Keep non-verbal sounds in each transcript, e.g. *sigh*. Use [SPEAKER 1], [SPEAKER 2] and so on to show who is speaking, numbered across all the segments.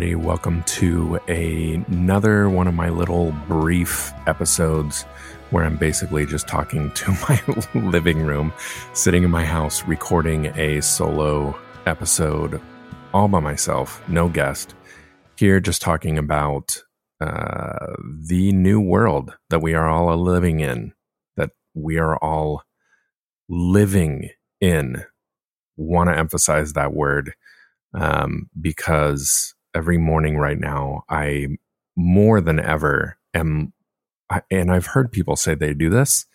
[SPEAKER 1] everybody. Welcome to a, another one of my little brief episodes where I'm basically just talking to *laughs* my living room, sitting in my house, recording a solo episode all by myself, no guest. Here, just talking about uh, the new world that we are all living in, that we are all living in. Want to emphasize that word um, because every morning right now, I more than ever am, and I've heard people say they do this,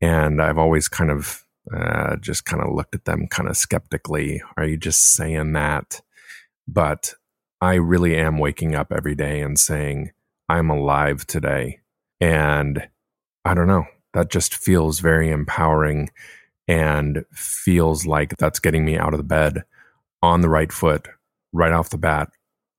[SPEAKER 1] and I've always kind of uh, just kind of looked at them kind of skeptically. Are you just saying that? But I really am waking up every day and saying, I'm alive today. And I don't know, that just feels very empowering and feels like that's getting me out of the bed on the right foot right off the bat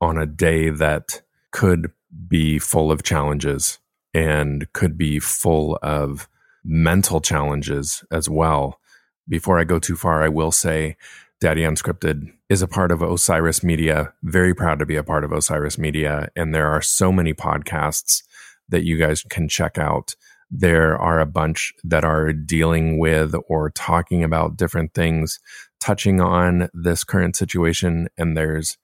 [SPEAKER 1] on a day that could be full of challenges and could be full of mental challenges as well. Before I go too far, I will say Daddy Unscripted is a part of Osiris Media. Very proud to be a part of Osiris Media. And there are so many podcasts that you guys can check out. There are a bunch that are dealing with or talking about different things, touching on this current situation. And there's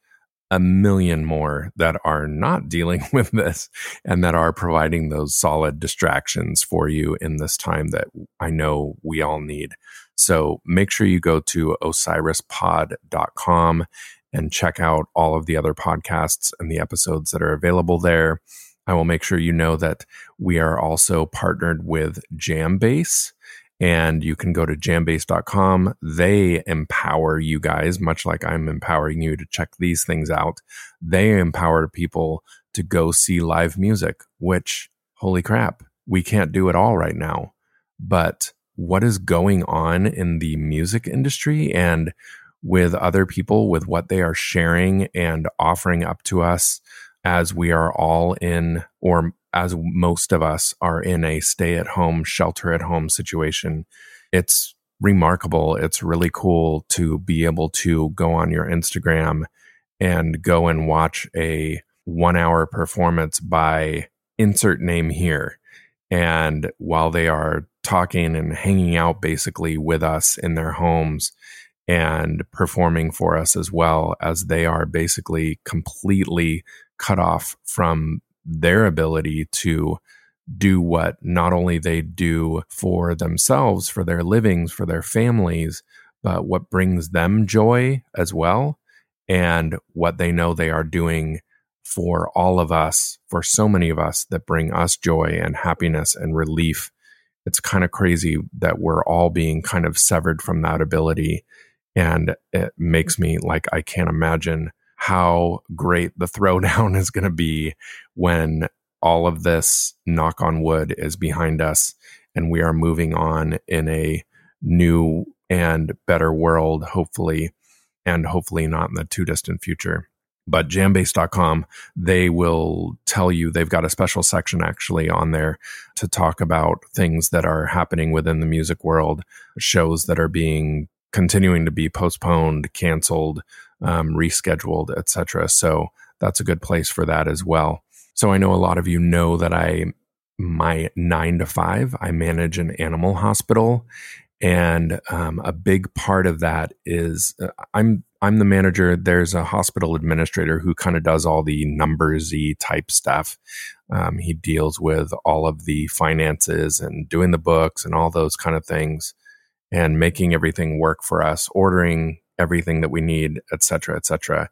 [SPEAKER 1] a million more that are not dealing *laughs* with this and that are providing those solid distractions for you in this time that I know we all need. So make sure you go to osirispod.com and check out all of the other podcasts and the episodes that are available there. I will make sure you know that we are also partnered with Jambase and you can go to jambase.com. They empower you guys, much like I'm empowering you to check these things out. They empower people to go see live music, which, holy crap, we can't do it all right now. But what is going on in the music industry and with other people, with what they are sharing and offering up to us as we are all in, or as most of us are in a stay at home, shelter at home situation, it's remarkable. It's really cool to be able to go on your Instagram and go and watch a one hour performance by insert name here. And while they are talking and hanging out basically with us in their homes and performing for us as well as they are basically completely cut off from their ability to do what not only they do for themselves, for their livings, for their families, but what brings them joy as well, and what they know they are doing for all of us, for so many of us that bring us joy and happiness and relief. It's kind of crazy that we're all being kind of severed from that ability. And it makes me like, I can't imagine how great the throwdown *laughs* is going to be when all of this knock on wood is behind us and we are moving on in a new and better world hopefully and hopefully not in the too distant future. But jambase.com they will tell you they've got a special section actually on there to talk about things that are happening within the music world shows that are being continuing to be postponed canceled um, rescheduled, etc. So that's a good place for that as well. So I know a lot of you know that I my nine to five I manage an animal hospital, and um, a big part of that is uh, I'm I'm the manager. There's a hospital administrator who kind of does all the numbersy type stuff. Um, he deals with all of the finances and doing the books and all those kind of things, and making everything work for us, ordering everything that we need, et cetera, et cetera.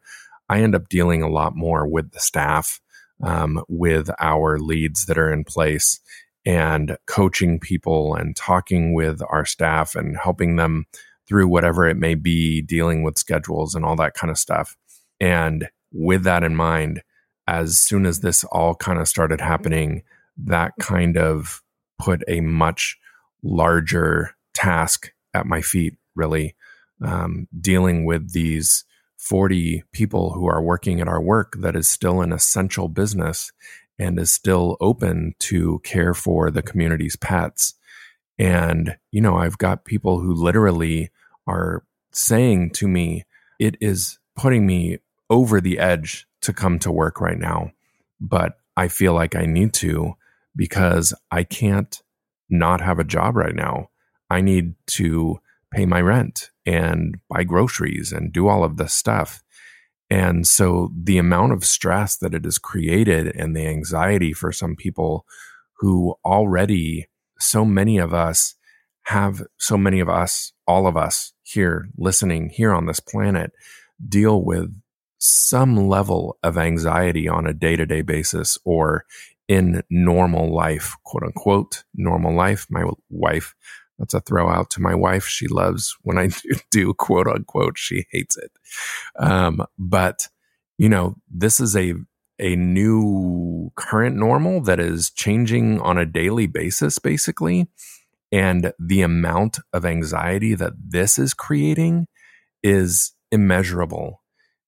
[SPEAKER 1] I end up dealing a lot more with the staff, um, with our leads that are in place and coaching people and talking with our staff and helping them through whatever it may be, dealing with schedules and all that kind of stuff. And with that in mind, as soon as this all kind of started happening, that kind of put a much larger task at my feet, really, um, dealing with these 40 people who are working at our work that is still an essential business and is still open to care for the community's pets. And, you know, I've got people who literally are saying to me, it is putting me over the edge to come to work right now, but I feel like I need to because I can't not have a job right now. I need to pay my rent and buy groceries and do all of this stuff. And so the amount of stress that it has created and the anxiety for some people who already, so many of us have, so many of us, all of us here listening here on this planet deal with some level of anxiety on a day to day basis or in normal life, quote unquote, normal life. My wife, that's a throw out to my wife. She loves when I *laughs* do quote unquote, she hates it. Um, but, you know, this is a, a new current normal that is changing on a daily basis, basically. And the amount of anxiety that this is creating is immeasurable.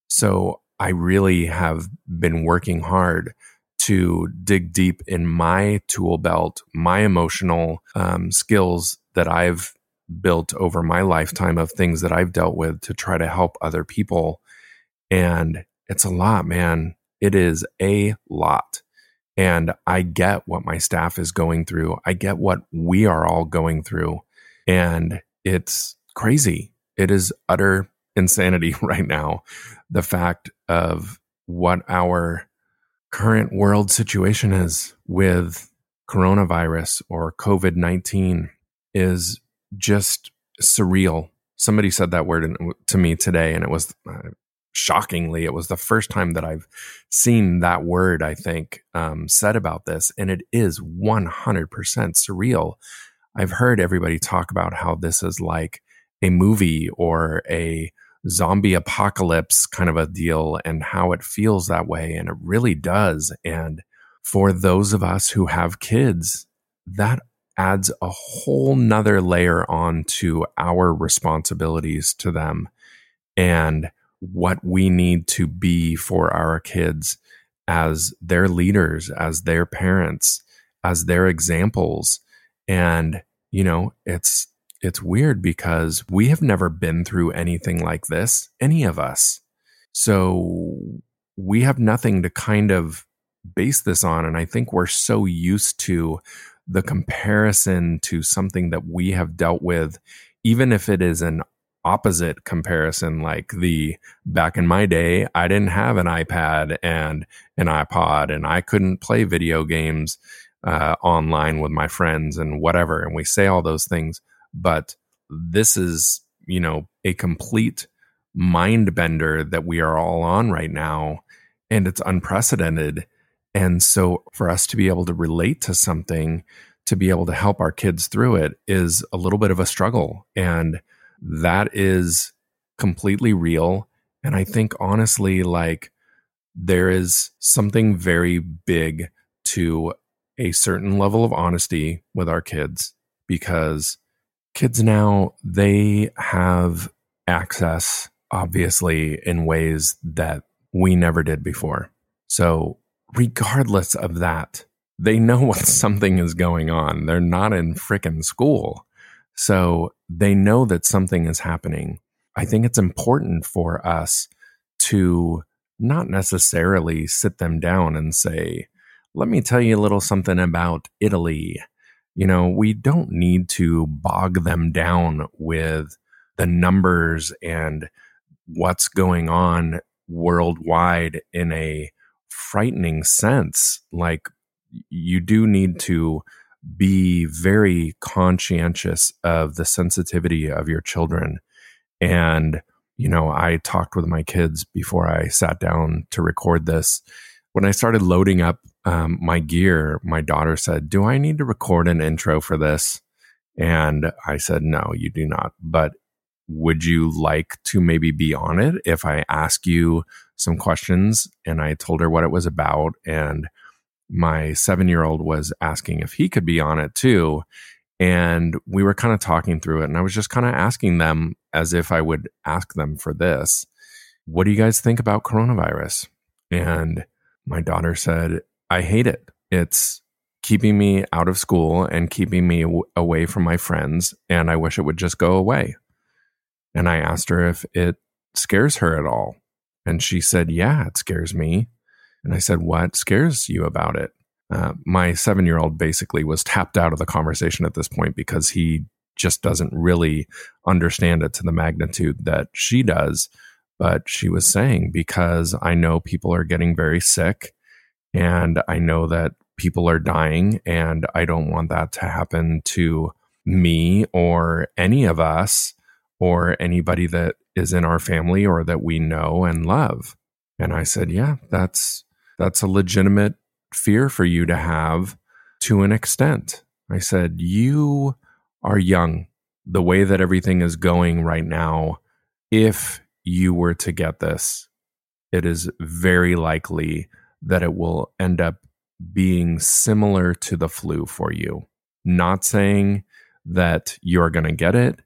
[SPEAKER 1] So I really have been working hard to dig deep in my tool belt, my emotional um, skills that I've built over my lifetime of things that I've dealt with to try to help other people. And it's a lot, man. It is a lot. And I get what my staff is going through. I get what we are all going through. And it's crazy. It is utter insanity *laughs* right now. The fact of what our current world situation is with coronavirus or COVID 19 is just surreal. Somebody said that word in, to me today, and it was uh, shockingly, it was the first time that I've seen that word, I think, um, said about this. And it is 100% surreal. I've heard everybody talk about how this is like a movie or a zombie apocalypse kind of a deal and how it feels that way. And it really does. And for those of us who have kids, that adds a whole nother layer on to our responsibilities to them and what we need to be for our kids as their leaders, as their parents, as their examples. And, you know, it's it's weird because we have never been through anything like this, any of us. So we have nothing to kind of base this on. And I think we're so used to the comparison to something that we have dealt with, even if it is an opposite comparison, like the back in my day, I didn't have an iPad and an iPod, and I couldn't play video games uh, online with my friends and whatever. And we say all those things but this is, you know, a complete mind bender that we are all on right now. And it's unprecedented. And so for us to be able to relate to something, to be able to help our kids through it is a little bit of a struggle. And that is completely real. And I think honestly, like there is something very big to a certain level of honesty with our kids because kids now they have access obviously in ways that we never did before so regardless of that they know what *laughs* something is going on. They're not in frickin' school. So they know that something is happening. I think it's important for us to not necessarily sit them down and say let me tell you a little something about italy. You know, we don't need to bog them down with the numbers and what's going on worldwide in a frightening sense. Like, you do need to be very conscientious of the sensitivity of your children. And, you know, I talked with my kids before I sat down to record this. When I started loading up um, my gear, my daughter said, Do I need to record an intro for this? And I said, No, you do not. But would you like to maybe be on it if I ask you some questions? And I told her what it was about. And my seven year old was asking if he could be on it too. And we were kind of talking through it. And I was just kind of asking them as if I would ask them for this What do you guys think about coronavirus? And my daughter said, I hate it. It's keeping me out of school and keeping me away from my friends. And I wish it would just go away. And I asked her if it scares her at all. And she said, Yeah, it scares me. And I said, What scares you about it? Uh, my seven year old basically was tapped out of the conversation at this point because he just doesn't really understand it to the magnitude that she does. But she was saying, because I know people are getting very sick and I know that people are dying, and I don't want that to happen to me or any of us or anybody that is in our family or that we know and love. And I said, yeah, that's that's a legitimate fear for you to have to an extent. I said, you are young. The way that everything is going right now, if you were to get this, it is very likely that it will end up being similar to the flu for you. Not saying that you're going to get it.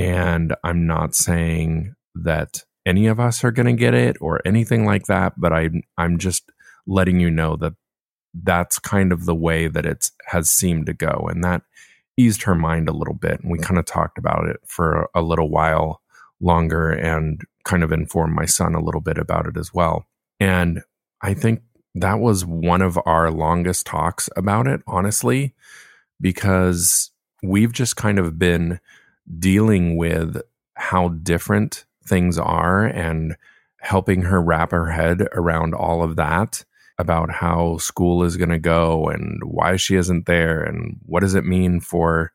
[SPEAKER 1] And I'm not saying that any of us are going to get it or anything like that, but I, I'm just letting you know that that's kind of the way that it has seemed to go. And that eased her mind a little bit. And we kind of talked about it for a little while longer and kind of informed my son a little bit about it as well. And I think that was one of our longest talks about it, honestly, because we've just kind of been dealing with how different things are and helping her wrap her head around all of that about how school is going to go and why she isn't there and what does it mean for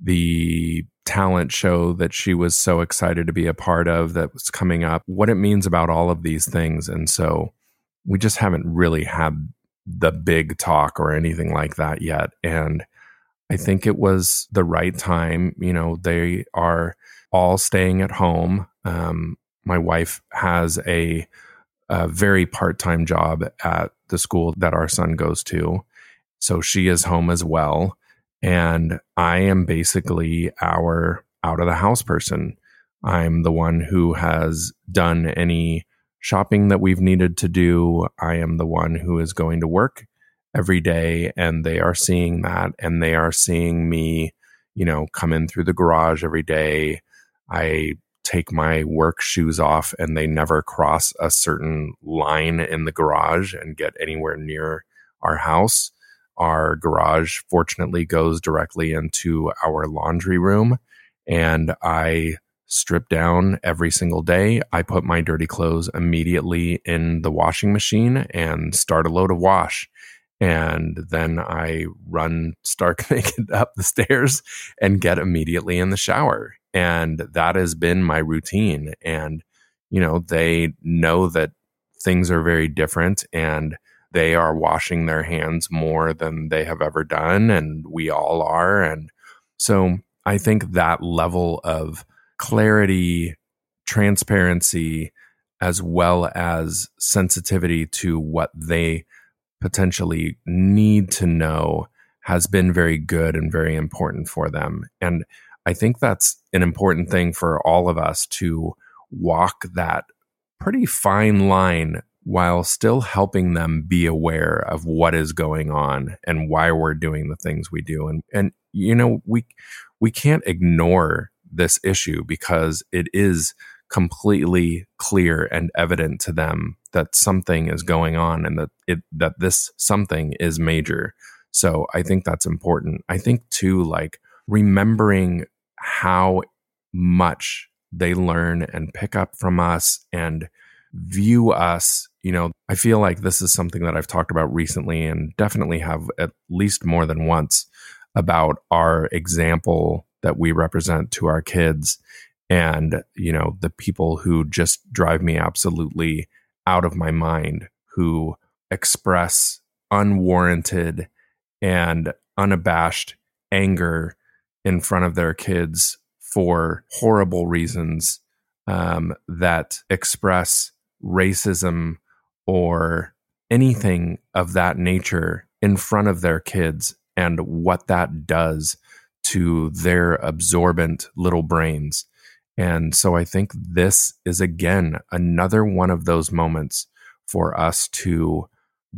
[SPEAKER 1] the talent show that she was so excited to be a part of that was coming up, what it means about all of these things. And so we just haven't really had the big talk or anything like that yet. And I think it was the right time. You know, they are all staying at home. Um, my wife has a, a very part time job at the school that our son goes to. So she is home as well. And I am basically our out of the house person. I'm the one who has done any shopping that we've needed to do. I am the one who is going to work every day and they are seeing that and they are seeing me, you know, come in through the garage every day. I take my work shoes off and they never cross a certain line in the garage and get anywhere near our house. Our garage fortunately goes directly into our laundry room and I strip down every single day. I put my dirty clothes immediately in the washing machine and start a load of wash. And then I run stark *laughs* naked up the stairs and get immediately in the shower. And that has been my routine. And, you know, they know that things are very different and they are washing their hands more than they have ever done. And we all are. And so I think that level of clarity, transparency, as well as sensitivity to what they potentially need to know has been very good and very important for them. And I think that's an important thing for all of us to walk that pretty fine line while still helping them be aware of what is going on and why we're doing the things we do. And and you know, we we can't ignore this issue because it is completely clear and evident to them that something is going on and that it that this something is major. So I think that's important. I think too like remembering how much they learn and pick up from us and view us, you know, I feel like this is something that I've talked about recently and definitely have at least more than once about our example that we represent to our kids and you know the people who just drive me absolutely out of my mind who express unwarranted and unabashed anger in front of their kids for horrible reasons um, that express racism or anything of that nature in front of their kids and what that does to their absorbent little brains. And so I think this is again another one of those moments for us to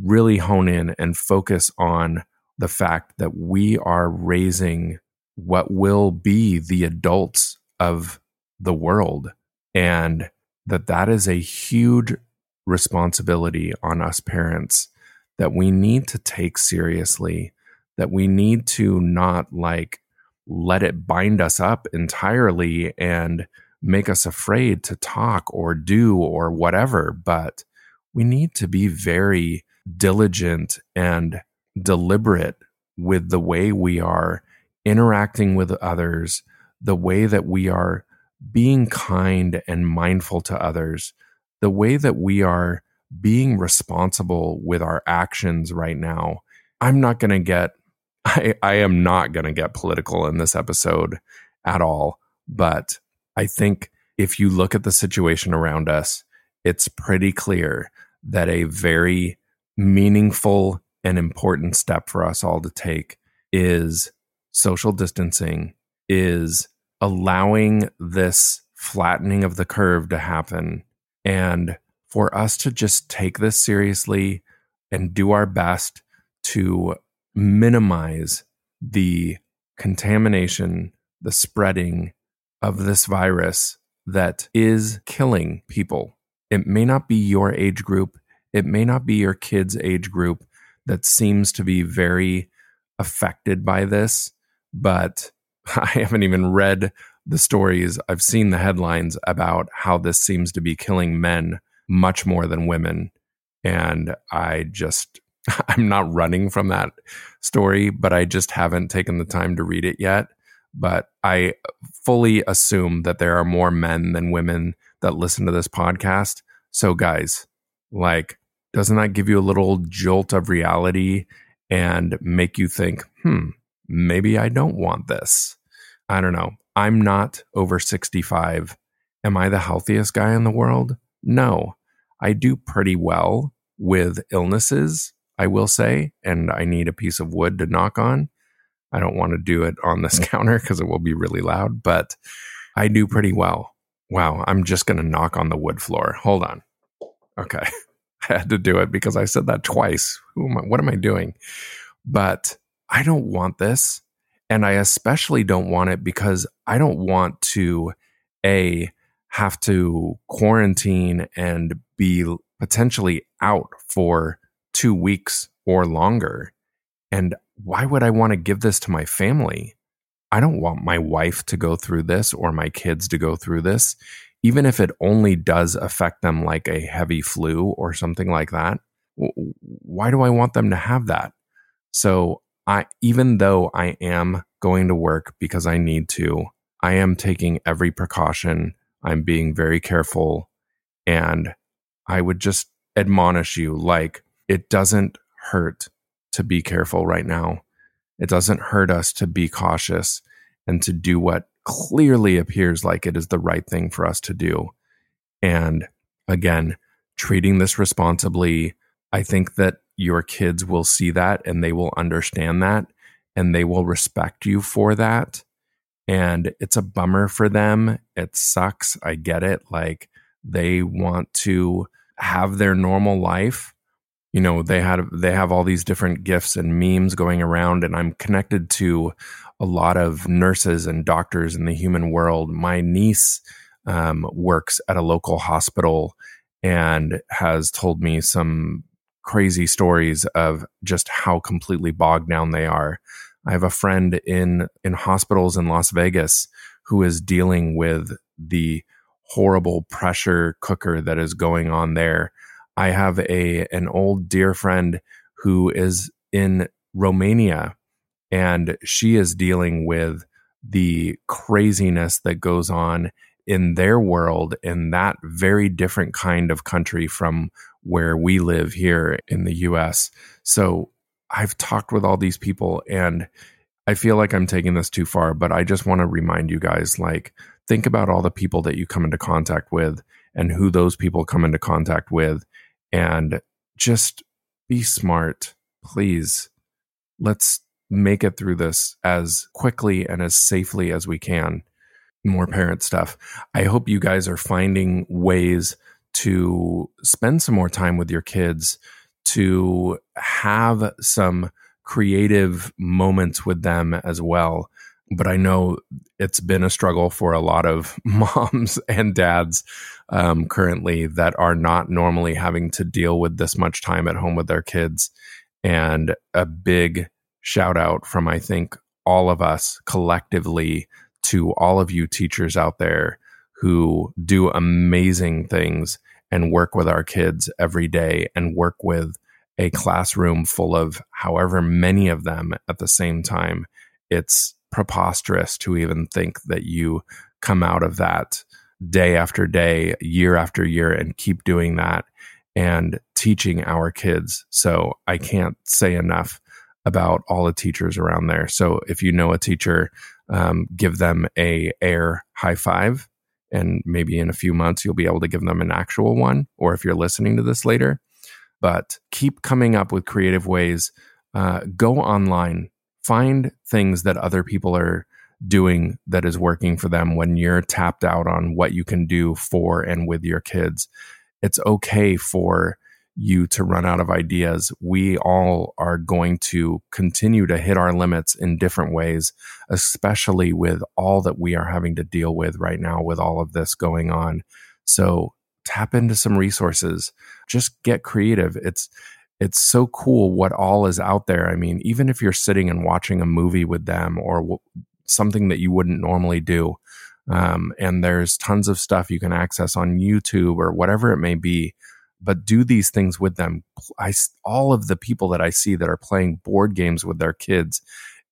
[SPEAKER 1] really hone in and focus on the fact that we are raising what will be the adults of the world and that that is a huge responsibility on us parents that we need to take seriously, that we need to not like let it bind us up entirely and make us afraid to talk or do or whatever. But we need to be very diligent and deliberate with the way we are interacting with others, the way that we are being kind and mindful to others, the way that we are being responsible with our actions right now. I'm not going to get, I, I am not going to get political in this episode at all. But I think if you look at the situation around us, it's pretty clear that a very meaningful and important step for us all to take is social distancing, is allowing this flattening of the curve to happen and for us to just take this seriously and do our best to minimize the contamination, the spreading of this virus that is killing people. It may not be your age group, it may not be your kids' age group that seems to be very affected by this, but *laughs* I haven't even read the stories. I've seen the headlines about how this seems to be killing men much more than women. And I just, *laughs* I'm not running from that story, but I just haven't taken the time to read it yet. But I fully assume that there are more men than women that listen to this podcast. So, guys, like, doesn't that give you a little jolt of reality and make you think, hmm, maybe I don't want this? I don't know. I'm not over 65. Am I the healthiest guy in the world? No. I do pretty well with illnesses, I will say, and I need a piece of wood to knock on. I don't want to do it on this mm. counter because it will be really loud, but I do pretty well. Wow, I'm just going to knock on the wood floor. Hold on. Okay. *laughs* I had to do it because I said that twice. Who am I, what am I doing? But I don't want this. And I especially don't want it because I don't want to, A, have to quarantine and be potentially out for two weeks or longer. And why would I want to give this to my family? I don't want my wife to go through this or my kids to go through this, even if it only does affect them like a heavy flu or something like that. Why do I want them to have that? So I, even though I am going to work because I need to, I am taking every precaution. I'm being very careful. And I would just admonish you like, it doesn't hurt to be careful right now. It doesn't hurt us to be cautious and to do what clearly appears like it is the right thing for us to do. And again, treating this responsibly, I think that your kids will see that and they will understand that and they will respect you for that. And it's a bummer for them. It sucks. I get it. Like they want to have their normal life. You know, they had they have all these different gifts and memes going around and I'm connected to a lot of nurses and doctors in the human world. My niece um, works at a local hospital and has told me some crazy stories of just how completely bogged down they are. I have a friend in in hospitals in Las Vegas who is dealing with the horrible pressure cooker that is going on there. I have a an old dear friend who is in Romania and she is dealing with the craziness that goes on in their world in that very different kind of country from where we live here in the US. So I've talked with all these people and I feel like I'm taking this too far, but I just want to remind you guys like, think about all the people that you come into contact with and who those people come into contact with and just be smart. Please, let's make it through this as quickly and as safely as we can. More parent stuff. I hope you guys are finding ways to spend some more time with your kids, to have some creative moments with them as well. But I know it's been a struggle for a lot of *laughs* moms and dads um, currently that are not normally having to deal with this much time at home with their kids. And a big shout out from, I think, all of us collectively to all of you teachers out there who do amazing things and work with our kids every day and work with a classroom full of however many of them at the same time. It's preposterous to even think that you come out of that day after day, year after year, and keep doing that and teaching our kids. So I can't say enough about all the teachers around there. So if you know a teacher, um, give them a air high five, and maybe in a few months you'll be able to give them an actual one. Or if you're listening to this later, but keep coming up with creative ways. Uh, go online, find things that other people are doing that is working for them when you're tapped out on what you can do for and with your kids. It's okay for you to run out of ideas. We all are going to continue to hit our limits in different ways, especially with all that we are having to deal with right now with all of this going on. So tap into some resources. Just get creative. It's it's so cool what all is out there. I mean, even if you're sitting and watching a movie with them or w- something that you wouldn't normally do, um, and there's tons of stuff you can access on YouTube or whatever it may be. But do these things with them. I all of the people that I see that are playing board games with their kids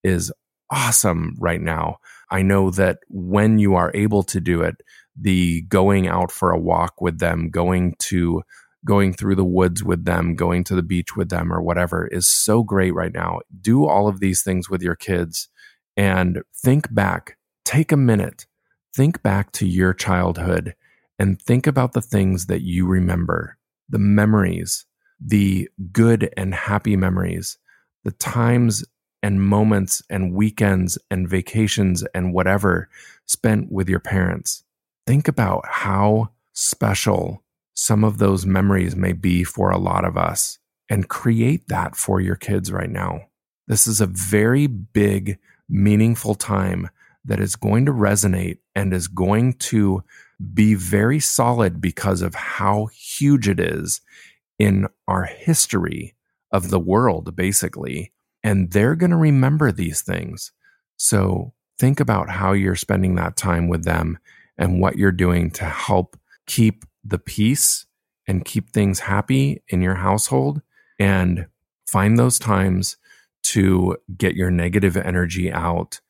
[SPEAKER 1] is awesome right now. I know that when you are able to do it, the going out for a walk with them, going to going through the woods with them, going to the beach with them, or whatever is so great right now. Do all of these things with your kids and think back. Take a minute, think back to your childhood and think about the things that you remember, the memories, the good and happy memories, the times and moments and weekends and vacations and whatever spent with your parents. Think about how special some of those memories may be for a lot of us and create that for your kids right now. This is a very big, meaningful time that is going to resonate and is going to be very solid because of how huge it is in our history of the world, basically. And they're going to remember these things. So think about how you're spending that time with them and what you're doing to help keep the peace and keep things happy in your household and find those times to get your negative energy out,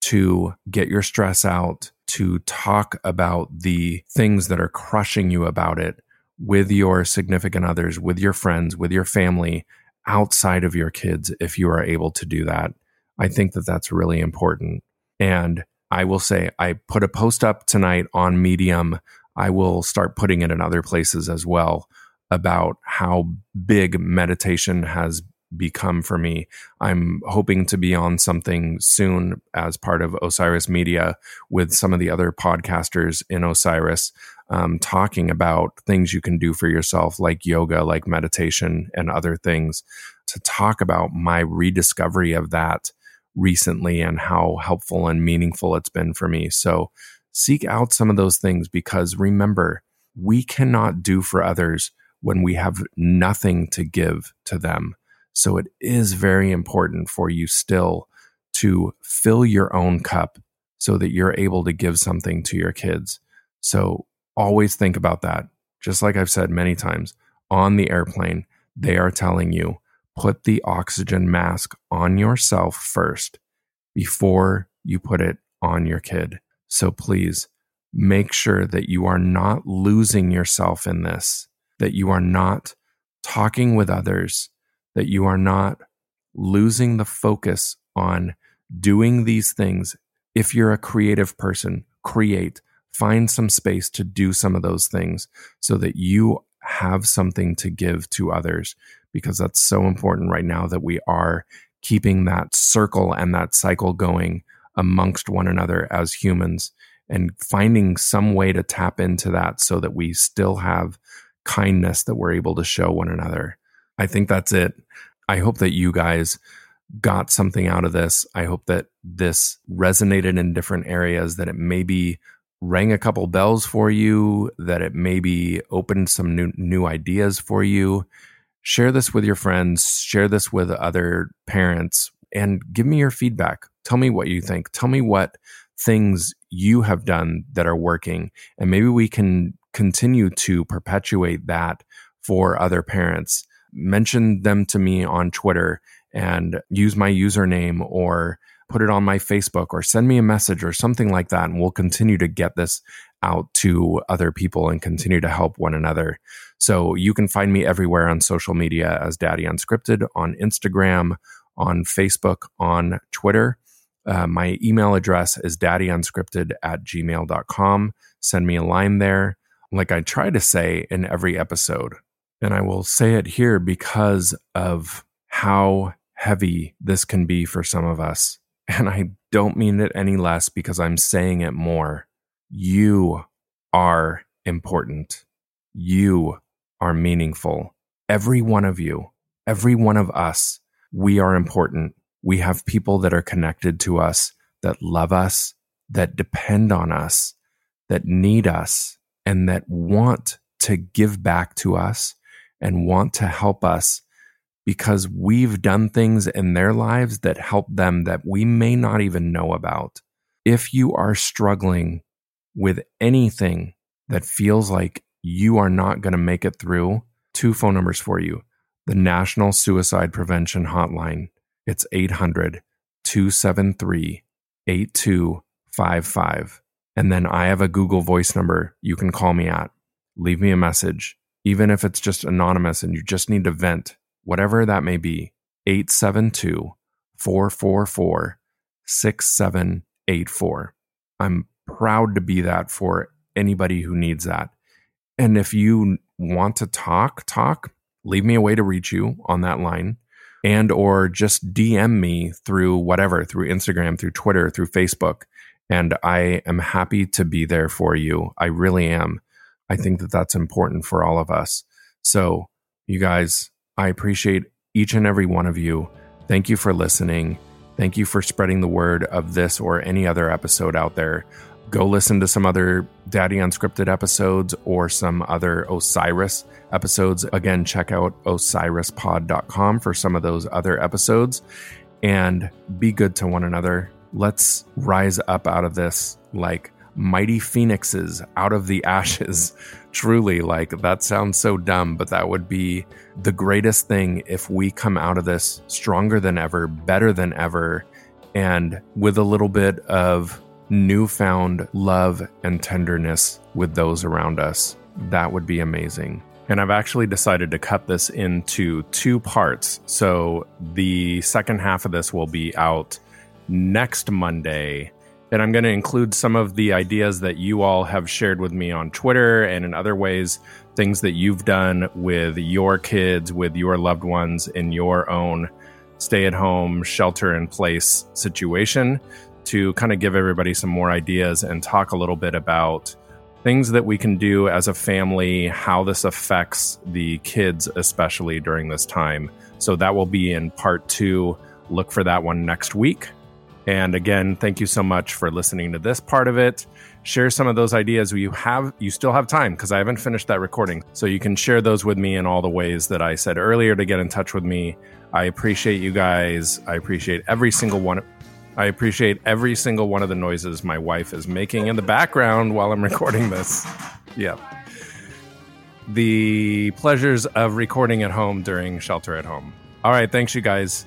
[SPEAKER 1] to get your stress out, to talk about the things that are crushing you about it with your significant others, with your friends, with your family, outside of your kids, if you are able to do that. I think that that's really important. And I will say, I put a post up tonight on Medium I will start putting it in other places as well about how big meditation has become for me. I'm hoping to be on something soon as part of Osiris Media with some of the other podcasters in Osiris, um, talking about things you can do for yourself, like yoga, like meditation, and other things, to talk about my rediscovery of that recently and how helpful and meaningful it's been for me. So, seek out some of those things because remember, we cannot do for others when we have nothing to give to them. So it is very important for you still to fill your own cup so that you're able to give something to your kids. So always think about that. Just like I've said many times on the airplane, they are telling you put the oxygen mask on yourself first before you put it on your kid. So please make sure that you are not losing yourself in this, that you are not talking with others, that you are not losing the focus on doing these things. If you're a creative person, create, find some space to do some of those things so that you have something to give to others because that's so important right now that we are keeping that circle and that cycle going amongst one another as humans and finding some way to tap into that so that we still have kindness that we're able to show one another. I think that's it. I hope that you guys got something out of this. I hope that this resonated in different areas, that it maybe rang a couple bells for you, that it maybe opened some new new ideas for you. Share this with your friends, share this with other parents and give me your feedback. Tell me what you think. Tell me what things you have done that are working and maybe we can continue to perpetuate that for other parents. Mention them to me on Twitter and use my username or put it on my Facebook or send me a message or something like that. And we'll continue to get this out to other people and continue to help one another. So you can find me everywhere on social media as Daddy Unscripted on Instagram, on Facebook, on Twitter. Uh, my email address is daddyunscripted at gmail.com. Send me a line there, like I try to say in every episode. And I will say it here because of how heavy this can be for some of us. *laughs* And I don't mean it any less because I'm saying it more. You are important. You are meaningful. Every one of you, every one of us, we are important. We have people that are connected to us, that love us, that depend on us, that need us, and that want to give back to us and want to help us because we've done things in their lives that help them that we may not even know about. If you are struggling with anything that feels like you are not going to make it through, two phone numbers for you the National Suicide Prevention Hotline. It's 800 273 8255. And then I have a Google voice number you can call me at. Leave me a message, even if it's just anonymous and you just need to vent whatever that may be, 872 444 6784. I'm proud to be that for anybody who needs that. And if you want to talk, talk, leave me a way to reach you on that line and or just DM me through whatever, through Instagram, through Twitter, through Facebook. And I am happy to be there for you. I really am. I think that that's important for all of us. So, you guys, I appreciate each and every one of you. Thank you for listening. Thank you for spreading the word of this or any other episode out there. Go listen to some other Daddy Unscripted episodes or some other Osiris episodes. Again, check out osirispod.com for some of those other episodes and be good to one another. Let's rise up out of this like mighty phoenixes out of the *laughs* ashes. Truly, like that sounds so dumb, but that would be the greatest thing if we come out of this stronger than ever, better than ever, and with a little bit of newfound love and tenderness with those around us. That would be amazing. And I've actually decided to cut this into two parts. So the second half of this will be out next Monday and I'm going to include some of the ideas that you all have shared with me on Twitter and in other ways, things that you've done with your kids, with your loved ones in your own stay at home, shelter in place situation to kind of give everybody some more ideas and talk a little bit about things that we can do as a family, how this affects the kids, especially during this time. So that will be in part two. Look for that one next week. And again, thank you so much for listening to this part of it. Share some of those ideas you have you still have time because I haven't finished that recording. So you can share those with me in all the ways that I said earlier to get in touch with me. I appreciate you guys. I appreciate every single one I appreciate every single one of the noises my wife is making in the background while I'm recording this. Yeah. The pleasures of recording at home during shelter at home. All right, thanks you guys.